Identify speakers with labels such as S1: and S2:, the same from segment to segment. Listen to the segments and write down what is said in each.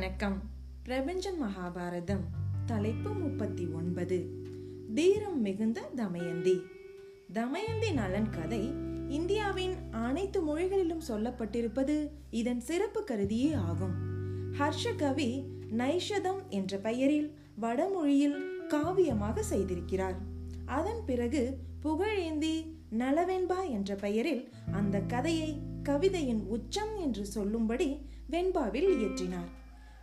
S1: வணக்கம். பிரபஞ்சம் மகாபாரதம் தலைப்பு முப்பத்தி ஒன்பது. தீரம் மிகுந்த தமயந்தி. தமயந்தி நலன் கதை இந்தியாவின் அனைத்து மொழிகளிலும் சொல்லப்பட்டிருப்பது இதன் சிறப்பு கருதியே ஆகும். ஹர்ஷ கவி நைஷதம் என்ற பெயரில் வடமொழியில் காவியமாக செய்திருக்கிறார். அதன் பிறகு புகழேந்தி நலவெண்பா என்ற பெயரில் அந்த கதையை கவிதையின் உச்சம் என்று சொல்லும்படி வெண்பாவில் இயற்றினார்.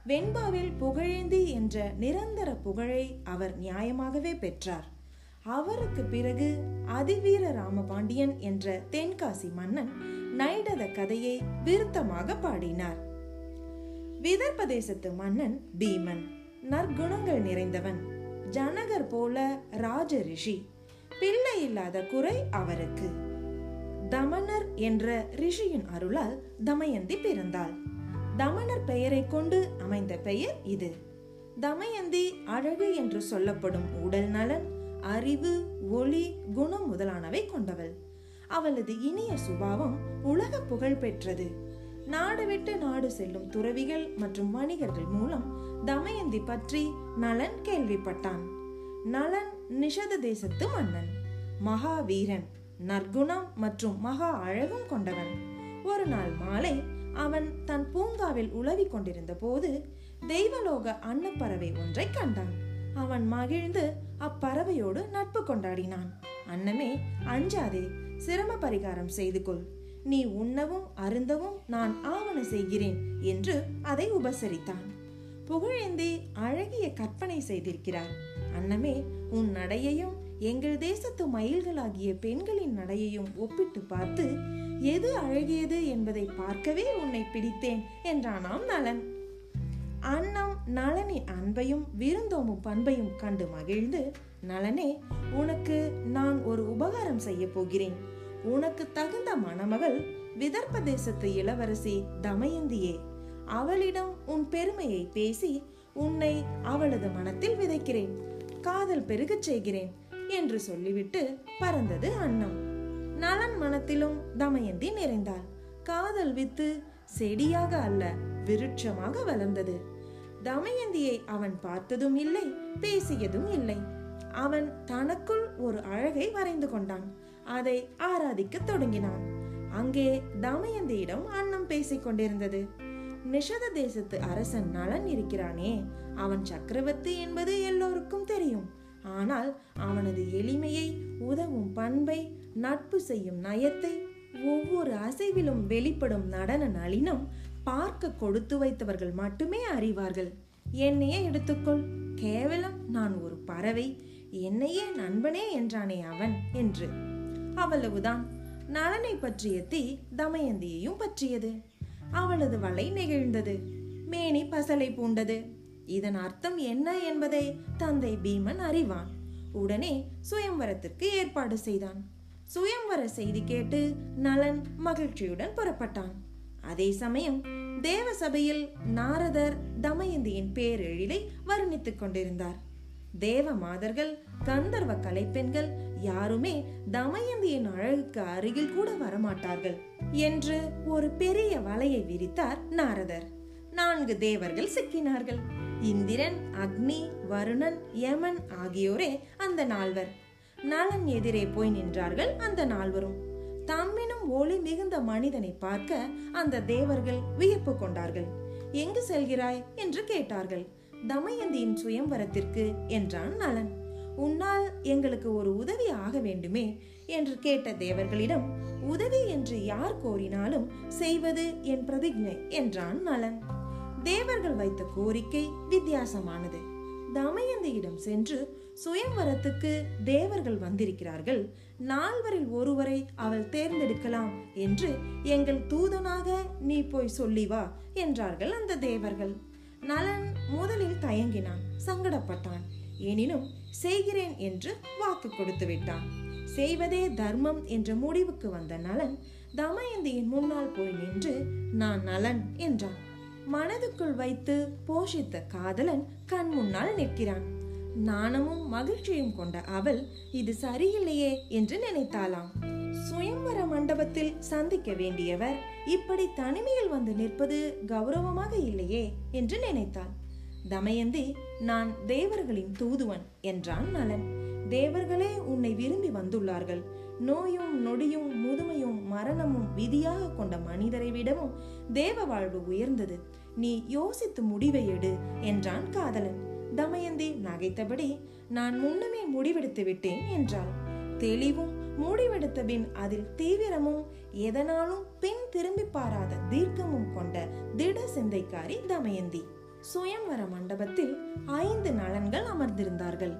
S1: வெண்பாவில் புகழேந்தி என்ற நிரந்தர புகழை அவர் நியாயமாகவே பெற்றார். அவருக்கு பிறகு அதிவீர ராமபாண்டியன் என்ற தென்காசி மன்னன் நைடத கதையை விருத்தமாக பாடினார். விதர்ப தேசத்து மன்னன் பீமன் நற்குணங்கள் நிறைந்தவன் ஜனகர் போல ராஜ ரிஷி பிள்ளை இல்லாத குறை அவருக்கு. தமனர் என்ற ரிஷியின் அருளால் தமயந்தி பிறந்தாள். தமணர் பெயரை கொண்டு அமைந்த பெயர் இது. தமயந்தி அழகு என்று சொல்லப்படும் உடல் நலன் அறிவு ஒளி குணம் முதலானவை கொண்டவள். அவளது இனிய சுபாவம் உலக புகழ் பெற்றது. நாடு விட்டு நாடு செல்லும் துறவிகள் மற்றும் வணிகர்கள் மூலம் தமயந்தி பற்றி நலன் கேள்விப்பட்டான். நலன் நிஷத தேசத்து மன்னன். மகாவீரன் நற்குணம் மற்றும் மகா அழகும் கொண்டவன். ஒரு நாள் மாலை அவன் தன் பூங்காவில் உலவி கொண்டிருந்த போது தெய்வலோக அன்னப்பறவை ஒன்றை கண்டான். அவன் மகிழ்ந்து அப்பறவையோடு நட்பு கொண்டாடினான். அன்னமே அஞ்சாதே சிரம பரிகாரம் செய்து கொள். நீ உண்ணவும் அருந்தவும் நான் ஆவண செய்கிறேன் என்று அதை உபசரித்தான். புகழேந்தி அழகிய கற்பனை செய்திருக்கிறார். அன்னமே உன் நடையையும் எங்கள் தேசத்து மயில்களாகிய பெண்களின் நடையையும் ஒப்பிட்டு பார்த்து எது அழகியது என்பதை பார்க்கவே உன்னை பிடித்தேன் என்றானாம் நலன். அன்னம் நலனின் அன்பையும் விருந்தோமும் பண்பையும் கண்டு மகிழ்ந்து நலனே உனக்கு நான் ஒரு உபகாரம் செய்ய போகிறேன். உனக்கு தகுந்த மணமகள் விதர்ப்ப தேசத்து இளவரசி தமயந்தியே. அவளிடம் உன் பெருமையை பேசி உன்னை அவளது மனத்தில் விதைக்கிறேன் காதல் பெருகச் செய்கிறேன் என்று சொல்லிவிட்டு பறந்தது அன்னம். நலன் மனத்திலும் தமயந்தி நிறைந்தாள். காதல் வித்து செடியாக அல்ல விருட்சமாக வளர்ந்தது. தமயந்தியை அவன் பார்த்ததும் இல்லை பேசியதும் இல்லை. அவன் தனக்குள் ஒரு அழகை வரைந்து கொண்டான். அதை ஆராதிக்க தொடங்கினான். அங்கே தமயந்தியிடம் அன்னம் பேசிக் கொண்டிருந்தது. நிஷத தேசத்து அரசன் நலன் இருக்கிறானே அவன் சக்கரவர்த்தி என்பது எல்லோருக்கும் தெரியும். ஆனால் அவனது எளிமையை உதவும் பண்பை நட்பு செய்யும் நயத்தை ஒவ்வொரு அசைவிலும் வெளிப்படும் நடன நளினம் பார்க்க கொடுத்து வைத்தவர்கள் மட்டுமே அறிவார்கள். என்னையே எடுத்துக்கொள். கேவலம் நான் ஒரு பறவை. என்னையே நண்பனே என்றானே அவன் என்று. அவ்வளவுதான். நலனை பற்றிய தீ தமயந்தியையும் பற்றியது. அவளது வலை நெகிழ்ந்தது. மேனி பசலை பூண்டது. இதன் அர்த்தம் என்ன என்பதை தந்தை பீமன் அறிவான். உடனே சுயம்வரத்திற்கு ஏற்பாடு செய்தான். சுயம்வர செய்தி கேட்டு நலன் மகிழ்ச்சியுடன் புறப்பட்டான். அதே சமயம் தேவ சபையில் நாரதர் தமயந்தியின் பேரெழிலை வர்ணித்துக் கொண்டிருந்தார். தேவ மாதர்கள் கந்தர்வ கலைப்பெண்கள் யாருமே தமயந்தியின் அழகுக்கு அருகில் கூட வரமாட்டார்கள் என்று ஒரு பெரிய வலையை விரித்தார் நாரதர். நான்கு தேவர்கள் சிக்கினார்கள். இந்திரன் அக்னி வருணன் யமன் ஆகியோரே அந்த நால்வர். நலன் எதிரே போய் நின்றார்கள் அந்த நால்வரும் தம்மினும் ஒளி மிகுந்த மனிதனை பார்க்க அந்த தேவர்கள் வியப்பு கொண்டார்கள். எங்கு செல்கிறாய்? என்று கேட்டார்கள். தமயந்தியின் சுயம்வரத்திற்கு என்றான் நலன். உன்னால் எங்களுக்கு ஒரு உதவி ஆக வேண்டுமே என்று கேட்ட தேவர்களிடம் உதவி என்று யார் கோரினாலும் செய்வது என் பிரதிஜை என்றான் நலன். தேவர்கள் வைத்த கோரிக்கை வித்தியாசமானது. தமயந்தியிடம் சென்று சுயம்வரத்துக்கு தேவர்கள் வந்திருக்கிறார்கள். நால்வரில் ஒருவரை அவள் தேர்ந்தெடுக்கலாம் என்று எங்கள் தூதனாக நீ போய் சொல்லி வா என்றார்கள் அந்த தேவர்கள். நலன் முதலில் தயங்கினான் சங்கடப்பட்டான். எனினும் செய்கிறேன் என்று வாக்கு கொடுத்து விட்டான். செய்வதே தர்மம் என்ற முடிவுக்கு வந்த நலன் தமயந்தியின் முன்னால் போய் நின்று நான் நலன் என்றான். மனதுக்குள் வைத்து போஷித்த காதலன் கண் முன்னால் நிற்கிறான். நாணமும் மகிழ்ச்சியும் கொண்ட அவள் இது சரியில்லையே என்று நினைத்தாளாம். சுயம்வர மண்டபத்தில் சந்திக்க வேண்டியவர் இப்படி தனிமையில் வந்து நிற்பது கௌரவமாக இல்லையே என்று நினைத்தாள். தமயந்தி நான் தேவர்களின் தூதுவன் என்றான் நலன். தேவர்களே உன்னை விரும்பி வந்துள்ளார்கள். நோயும் நொடியும் முதுமையும் மரணமும் விதியாக கொண்ட மனிதரை விடவும் தேவ வாழ்வு உயர்ந்தது. நீ யோசித்து முடிவை எடு என்றான் காதலன். தமயந்தி நகைத்தபடி நான் முன்னமே முடிவெடுத்து விட்டேன் என்றாள். தெளிவும் முடிவெடுத்த பின் அதில் தீவிரமும் எதனாலும் பின் திரும்பி பாராத தீர்க்கமும் கொண்ட திட சிந்தைக்காரி தமயந்தி. சுயம்வர மண்டபத்தில் ஐந்து நலன்கள் அமர்ந்திருந்தார்கள்.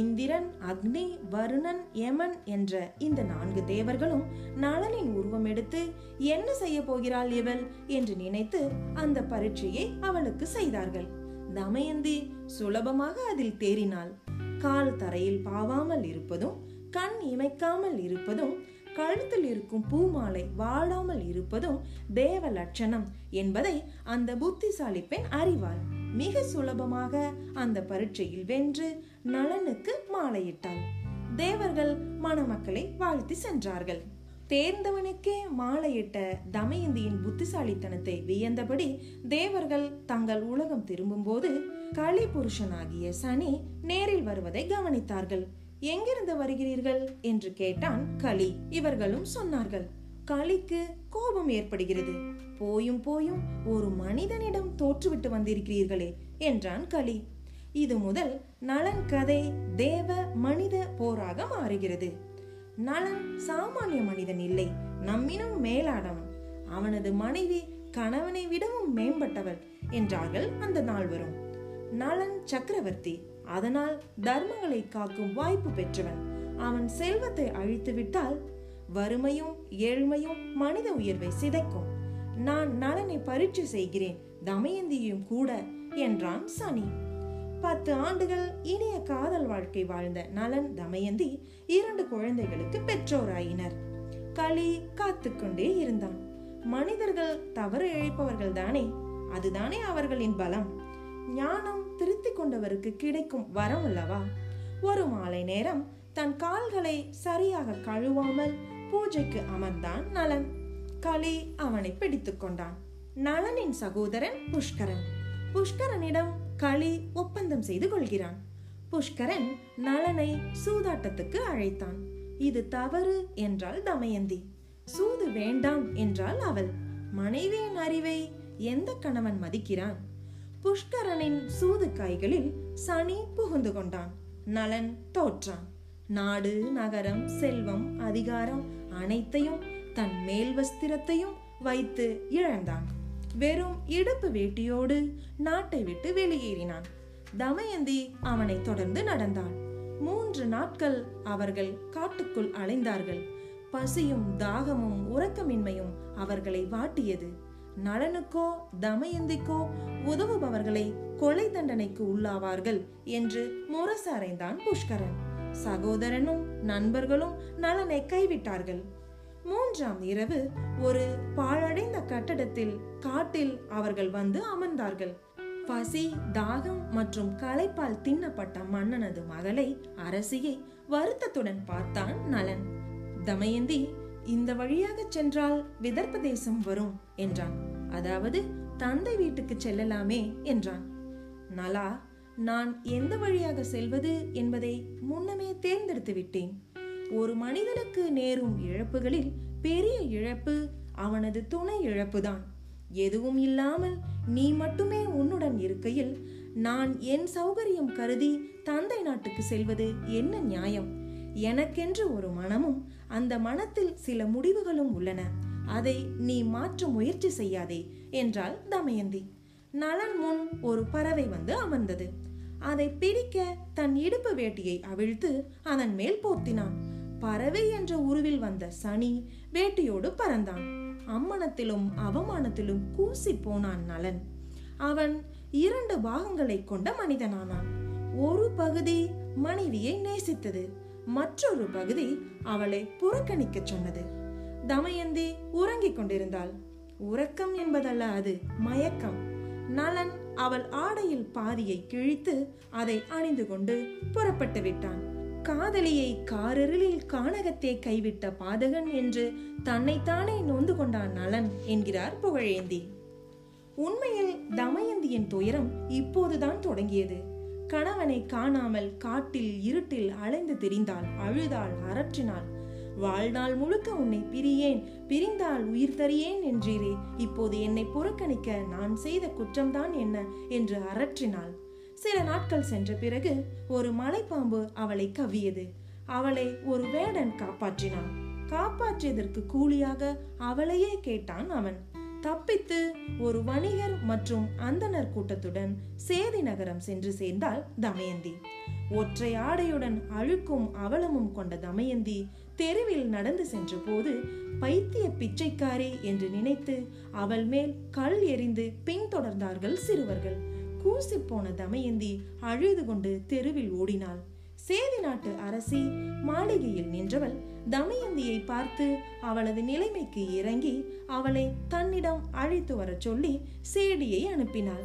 S1: இந்திரன் அக்னி வருணன் யமன் என்ற இந்த நான்கு தேவர்களும் நளனின் உருவம் எடுத்து என்ன செய்ய போகிறாள் இவள்? என்று நினைத்து அந்த பரீட்சையை அவளுக்கு செய்தார்கள். தமயந்தி சுலபமாக அதில் தேறினாள். கால் தரையில் பாவாமல் இருப்பதும் கண் இமைக்காமல் இருப்பதும் கழுத்தில் இருக்கும் பூமாலை வாடாமல் இருப்பதும் தேவ லட்சணம் என்பதை அந்த புத்திசாலி பெண் அறிவாள். மிக சுலபமாக அந்த பரீட்சையில் வென்று நலனுக்கு மாலையிட்டாள். தேவர்கள் மணமக்களை வாழ்த்தி சென்றார்கள். தேர்ந்தவனுக்கே மாலையிட்ட தமயந்தியின் புத்திசாலித்தனத்தை வியந்தபடி தேவர்கள் தங்கள் உலகம் திரும்பும்போது களி புருஷனாகிய சனி நேரில் வருவதை கவனித்தார்கள். எங்கிருந்து வருகிறீர்கள்? என்று கேட்டான் களி. இவர்களும் சொன்னார்கள் களிக்கு கோபம் ஏற்படுகிறது. போயும் போயும் ஒரு மனிதனிடம் தோற்றுவிட்டு வந்திருக்கிறீர்களே என்றான் களி. இது முதல் நலன் கதை தேவ மனித போராக மாறுகிறது. நலன் சாமானிய மனிதன் இல்லை நம்மினும் மேலானவன். அவனது மனைவி கணவனை விடவும் மேம்பட்டவள் என்றார்கள் அந்த நால்வரும் நலன் சக்கரவர்த்தி அதனால் தர்மங்களை காக்கும் வாய்ப்பு பெற்றவன். அவன் செல்வத்தை அழித்து விட்டால் வறுமையும் ஏழ்மையும் மனித உயர்வை சிதைக்கும். நான் நலனை பரீட்சை செய்கிறேன் தமயந்தியும் கூட என்றான் சனி. பத்து ஆண்டுகள் இனிய காதல் வாழ்க்கை வாழ்ந்த நலன் தமயந்தி இரண்டு குழந்தைகளுக்கு பெற்றோராயினர். களி காத்துக்கொண்டே இருந்தான். மனிதர்கள் தவறு இழைப்பவர்கள் தானே அதுதானே அவர்களின் பலம். ஞானம் திருத்திக் கொண்டவருக்கு கிடைக்கும் வரம் அல்லவா? ஒரு மாலை நேரம் தன் கால்களை சரியாக கழுவாமல் பூஜைக்கு அமர்ந்தான் நலன். களி அவனை பிடித்துக்கொண்டான் நலனின் சகோதரன் புஷ்கரன். புஷ்கரனிடம் களி ஒப்பந்தம் செய்து கொள்கிறான். புஷ்கரன் நலனை சூதாட்டத்துக்கு அழைத்தான். இது தவறு என்றால் தமயந்தி. சூது வேண்டாம் என்றால் அவள். மனைவியின் அறிவை எந்த கணவன் மதிக்கிறான்? புஷ்கரனின் சூது கைகளில் சனி புகுந்து கொண்டான். நலன் தோற்றான். நாடு நகரம் செல்வம் அதிகாரம் அனைத்தையும் தன் மேல் வஸ்திரத்தையும் வைத்து இழந்தான். வெறும் இடுப்பு வேட்டியோடு நாட்டை விட்டு வெளியேறினான். தமயந்தி அவனை தொடர்ந்து நடந்தாள். மூன்று நாட்கள் அவர்கள் காட்டுக்குள் அலைந்தார்கள். பசியும் தாகமும் உறக்கமின்மையும் அவர்களை வாட்டியது. நலனுக்கோ தமயந்திக்கோ உதவுபவர்களை கொலை தண்டனைக்கு உள்ளாவார்கள் என்று முரசு அறைந்தான் புஷ்கரன். சகோதரனும் நண்பர்களும் நலனை கைவிட்டார்கள். மூன்றாம் இரவு ஒரு பாழடைந்த கட்டடத்தில் காட்டில் அவர்கள் வந்து அமர்ந்தார்கள். பசி தாகம் மற்றும் களைப்பால் தின்னப்பட்ட மன்னனது மகளை அரசியை வருத்தத்துடன் பார்த்தான் நலன். தமயந்தி இந்த வழியாக சென்றால் விதர்ப்ப தேசம் வரும் என்றான். அதாவது தந்தை வீட்டுக்கு செல்லலாமே என்றான். நலா நான் எந்த வழியாக செல்வது என்பதை முன்னமே தேர்ந்தெடுத்து விட்டேன் ஒரு மனிதனுக்கு நேரும் இழப்புகளில் பெரிய இழப்பு அவனது துணை இழப்புதான். எதுவும் இல்லாமல் நீ மட்டுமே உன்னுடன் இருக்கையில் நான் என் சௌகரியம் கருதி தந்தை நாட்டுக்கு செல்வது என்ன நியாயம்? எனக்கென்று ஒரு மனமும் அந்த மனத்தில் சில முடிவுகளும் உள்ளன. அதை நீ மாற்ற முயற்சி செய்யாதே என்றாள் தமயந்தி. நலன் முன் ஒரு பறவை வந்து அமர்ந்தது. அதை பிடிக்க தன் இடுப்பு வேட்டியை அவிழ்த்து அதன் மேல் போர்த்தினான். பறவை என்ற உருவில் வந்த சனி வேட்டியோடு பறந்தான். அம்மனத்திலும் அவமானத்திலும் கூசி போனான் நலன். அவன் இரண்டு பாகங்களை கொண்ட மனிதனானான். ஒரு பகுதி மனைவியை நேசித்தது மற்றொரு பகுதி அவளை புறக்கணிக்க சொன்னது. தமயந்தி உறங்கிக் கொண்டிருந்தாள். உறக்கம் என்பதல்ல அது மயக்கம். நலன் அவள் ஆடையில் பாதியை கிழித்து அதை அணிந்து கொண்டு புறப்பட்டு விட்டான். காதலியை காரருளில் கானகத்தே கைவிட்ட பாதகன் என்று தன்னைத்தானே நொந்து கொண்டான் நலன் என்கிறார் புகழேந்தி. உண்மையில் தமயந்தியின் துயரம் இப்போதுதான் தொடங்கியது. கணவனை காணாமல் காட்டில் இருட்டில் அலைந்து திரிந்தாள் அழுதாள் அரற்றினாள். வாழ்நாள் முழுக்க உன்னை பிரியேன் பிரிந்தால் உயிர் தரியேன் என்றீரே இப்போது என்னை புறக்கணிக்க நான் செய்த குற்றம்தான் என்ன? என்று அரற்றினாள். சில நாட்கள் சென்ற பிறகு ஒரு மலைப்பாம்பு அவளை கவ்வியது. அவளை ஒரு வேடன் காப்பாற்றினான். காப்பாற்றியதற்கு கூலியாக அவளையே கேட்டான் அவன். தப்பித்து ஒரு வணிகர் மற்றும் அந்தனர் கூட்டத்துடன் சேதி நகரம் சென்று சேர்ந்தாள் தமயந்தி. ஒற்றை ஆடையுடன் அழுக்கும் அவலமும் கொண்ட தமயந்தி தெருவில் நடந்து சென்ற போது பைத்திய பிச்சைக்காரி என்று நினைத்து அவள் மேல் கல் எறிந்து பின்தொடர்ந்தார்கள் சிறுவர்கள். கூசிப்போன போன தமயந்தி அழுது கொண்டு தெருவில் ஓடினாள். சேதி நாட்டு அரசி மாளிகையில் நின்றவள் தமயந்தியை பார்த்து அவளது நிலைமைக்கு இறங்கி அவளை தன்னிடம் அழைத்து வரச் சொல்லி சேடியை அனுப்பினாள்.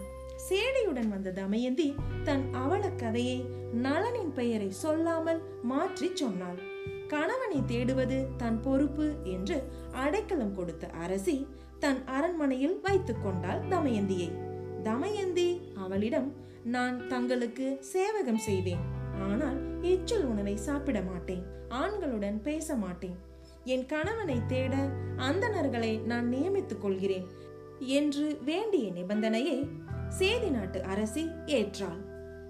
S1: சேடியுடன் வந்த தமயந்தி தன் அவல கதையை நலனின் பெயரை சொல்லாமல் மாற்றி சொன்னாள். கணவனை தேடுவது தன் பொறுப்பு என்று அடைக்கலம் கொடுத்த அரசி தன் அரண்மனையில் வைத்துக் கொண்டாள் தமயந்தியை. தமயந்தி அவளிடம் நான் தங்களுக்கு சேவகம் செய்வேன் ஆனால் எச்சல் உணவை சாப்பிட மாட்டேன். ஆண்களுடன் பேச மாட்டேன். என் கணவனை தேட அந்தணர்களை நான் நியமித்துக் கொள்கிறேன் என்று வேண்டிய நிபந்தனையை சேதி நாட்டு அரசி ஏற்றாள்.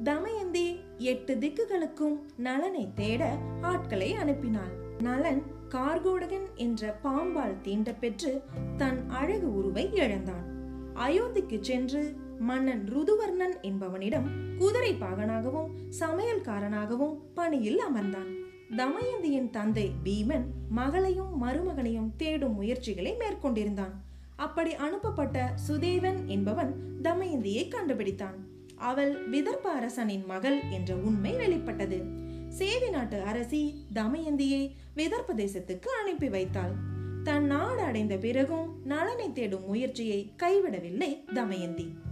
S1: தமயந்தி எட்டு திக்குகளுக்கும் நலனை தேட ஆட்களை அனுப்பினாள். நலன் கார்கோடகன் என்ற பாம்பால் தீண்ட பெற்று தன் அழகு உருவை இழந்தான். அயோத்திக்கு சென்று மன்னன் ருதுவர்ணன் என்பவனிடம் குதிரை பாகனாகவும் சமையல்காரனாகவும் பணியில் அமர்ந்தான். தமயந்தியின் தந்தை பீமன் மகளையும் மருமகனையும் தேடும் முயற்சிகளை மேற்கொண்டிருந்தான். அப்படி அனுப்பப்பட்ட சுதேவன் என்பவன் தமயந்தியை கண்டுபிடித்தான். அவள் விதர்ப்ப அரசனின் மகள் என்ற உண்மை வெளிப்பட்டது. சேதி நாட்டு அரசி தமயந்தியை விதர்ப்ப தேசத்துக்கு அனுப்பி வைத்தாள். தன் நாடு அடைந்த பிறகும் நலனை தேடும் முயற்சியை கைவிடவில்லை தமயந்தி.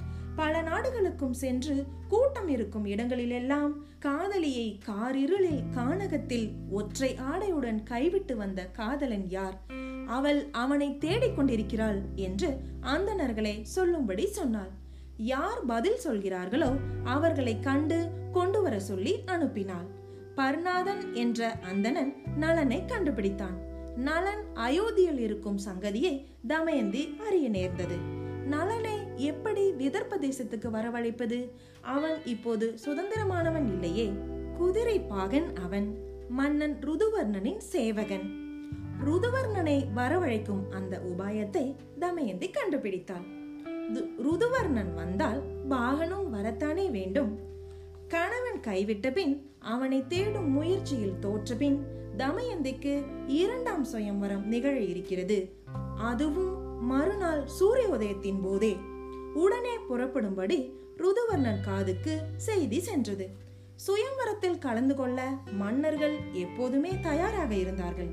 S1: பல நாடுகளுக்கும் சென்று கூட்டம் இருக்கும் இடங்களிலெல்லாம் காதலியை காரிருளில் கானகத்தில் ஒற்றை ஆடையுடன் கைவிட்டு வந்த காதலன் யார்? அவள் அவனை தேடிக் கொண்டிருக்கிறாள் என்று அந்தணர்களை சொல்லும்படி சொன்னாள். யார் பதில் சொல்கிறார்களோ அவர்களை கண்டு கொண்டு வர சொல்லி அனுப்பினாள். பர்ணாதன் என்ற அந்தணன் நலனை கண்டுபிடித்தான். நலன் அயோத்தியில் இருக்கும் சங்கதியை தமயந்தி அறிய நேர்ந்தது. நலனை எப்படி விதர்ப்ப தேசத்துக்கு வரவழைப்பது? அவன் இப்போது சுதந்திரமானவன் இல்லையே. குதிரை பாகன் அவன். மன்னன் ருதுவர்ணனின் சேவகன். ருதுவர்ணனை வரவழைக்கும் அந்த உபாயத்தை தமயந்தி கண்டுபிடித்தாள் து- ருதுவர்ணன் வந்தால் பாகனும் வரத்தானே வேண்டும். கணவன் கைவிட்ட பின் அவனை தேடும் முயற்சியில் தோற்ற பின் தமயந்திக்கு இரண்டாம் சுயம்வரம் நிகழ இருக்கிறது. அதுவும் மறுநாள் சூரிய உதயத்தின் போதே. உடனே புறப்படும்படி ருதுவர்ணன் காதுக்கு செய்தி சென்றது. சுயம்வரத்தில் கலந்து கொள்ள மன்னர்கள் எப்போதுமே தயாராக இருந்தார்கள்.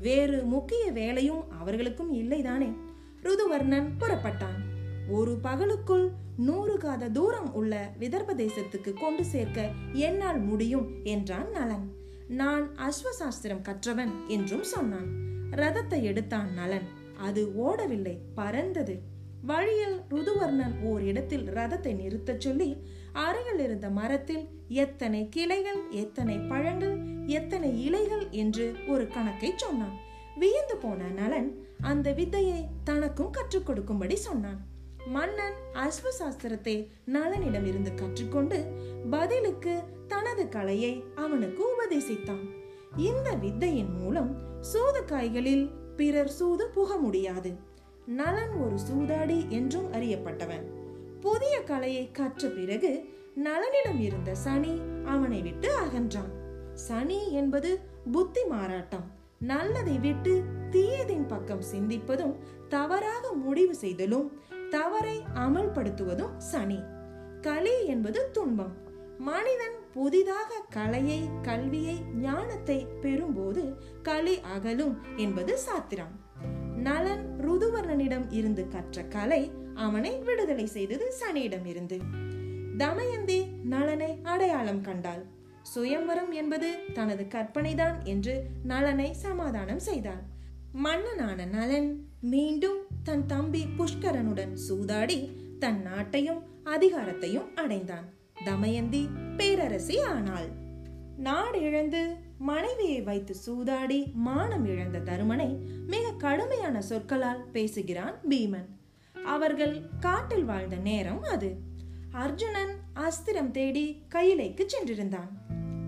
S1: வேறு முக்கிய வேலையும் அவர்களுக்கும் இல்லைதானே? ருதுவர்ணன் புறப்பட்டான். ஒரு பகலுக்குள் நூறு காத தூரம் உள்ள விதர்ப தேசத்துக்கு கொண்டு சேர்க்க என்னால் முடியும் என்றான் நலன். நான் அஸ்வசாஸ்திரம் கற்றவன் என்றும் சொன்னான். ரதத்தை எடுத்தான் நலன். அது ஓடவில்லை பறந்தது. வழியில் ருதுவர்ணன் ஓர் இடத்தில் ரதத்தை நிறுத்தச் சொல்லி அருகில் இருந்த மரத்தில் எத்தனை கிளைகள் எத்தனை பழங்கள் எத்தனை இலைகள் என்று ஒரு கணக்கை சொன்னான். வியந்து போன நலன் அந்த வித்தையை தனக்கும் கற்றுக் கொடுக்கும்படி சொன்னான். மன்னன் அஸ்வசாஸ்திரத்தை நலனிடம் இருந்து கற்றுக்கொண்டு பதிலுக்கு தனது கலையை அவனுக்கு உபதேசித்தான். இந்த வித்தையின் மூலம் சூதுக்காய்களில் பிறர் சூது புக முடியாது. நலன் ஒரு சூதாடி என்றும் அறியப்பட்டவன். புதிய கலையை கற்ற பிறகு நலனிடம் இருந்த சனி அவனை விட்டு அகன்றான். சனி என்பது புத்தி மாறாட்டம். நல்லதை விட்டு தீயதின் பக்கம் சிந்திப்பதும் தவறாக முடிவு செய்தலும் தவறை அமல்படுத்துவதும் சனி. களி என்பது துன்பம். மனிதன் புதிதாக கலையை கல்வியை ஞானத்தை பெறும்போது களி அகலும் என்பது சாத்திரம். நலன் ருதுவர்ணனிடம் இருந்து கற்ற கலை அவனை விடுதலை செய்தது சனியிடம் இருந்து. தமயந்தி நலனை அடையாளம் கண்டாள். சுயம்வரம் என்பது தனது கற்பனைதான் என்று நலனை சமாதானம் செய்தாள். மன்னனான நலன் மீண்டும் தன் தம்பி புஷ்கரனுடன் சூதாடி தன் நாட்டையும் அதிகாரத்தையும் அடைந்தான். தமயந்தி பேரரசி ஆனாள். நாடு இழந்து மனைவியை வைத்து சூதாடி மானம் இழந்த தருமனை மிக கடுமையான சொற்களால் பேசுகிறான் பீமன். அவர்கள் காட்டில் வாழ்ந்த நேரம் அது. அர்ஜுனன் அஸ்திரம் தேடி கையிலைக்கு சென்றிருந்தான்.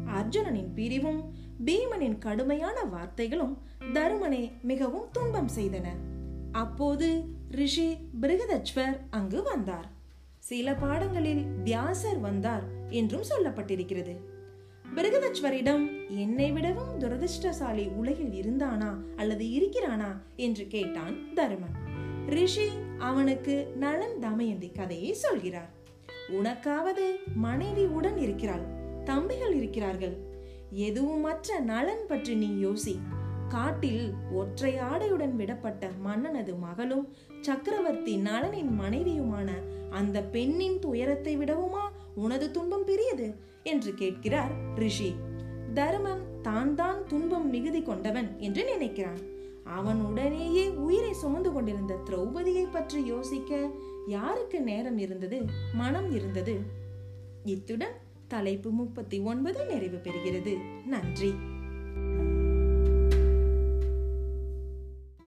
S1: அர்ஜுனனின் பிரிவும் பீமனின் கடுமையான வார்த்தைகளும் தருமனை மிகவும் துன்பம் செய்தன. அப்போது ரிஷி பிருகதச்வர் அங்கு வந்தார். சில பாடங்களில் வியாசர் வந்தார் என்றும் சொல்லப்பட்டிருக்கிறது. பிருகதச்வரிடம் என்னை விடவும் துரதிர்ஷ்டசாலி உலகில் இருந்தானா அல்லது இருக்கிறானா? என்று கேட்டான் தருமன். ரிஷி அவனுக்கு நலன் தமயந்தி கதையை சொல்கிறார். உனக்காவது மனைவி உடன் இருக்கிறாள் தம்பிகள் இருக்கிறார்கள். எதுவும் மற்ற நலன் பற்றி நீ யோசி. காட்டில் ஒற்றை ஆடையுடன் விடப்பட்ட மன்னனது மகளும் சக்கரவர்த்தி நலனின் மனைவியுமான அந்த பெண்ணின் துயரத்தை விடவுமா உனது துன்பம் பெரியது? என்று கேட்கிறார் ரிஷி. தருமன் தான் தான் துன்பம் மிகுதி கொண்டவன் என்று நினைக்கிறான். அவன் உடனேயே உயிரை சுமந்து கொண்டிருந்த திரௌபதியை பற்றி யோசிக்க யாருக்கு நேரம் இருந்தது? மனம் இருந்தது. இத்துடன் தலைப்பு முப்பத்தி ஒன்பது நிறைவு பெறுகிறது. நன்றி.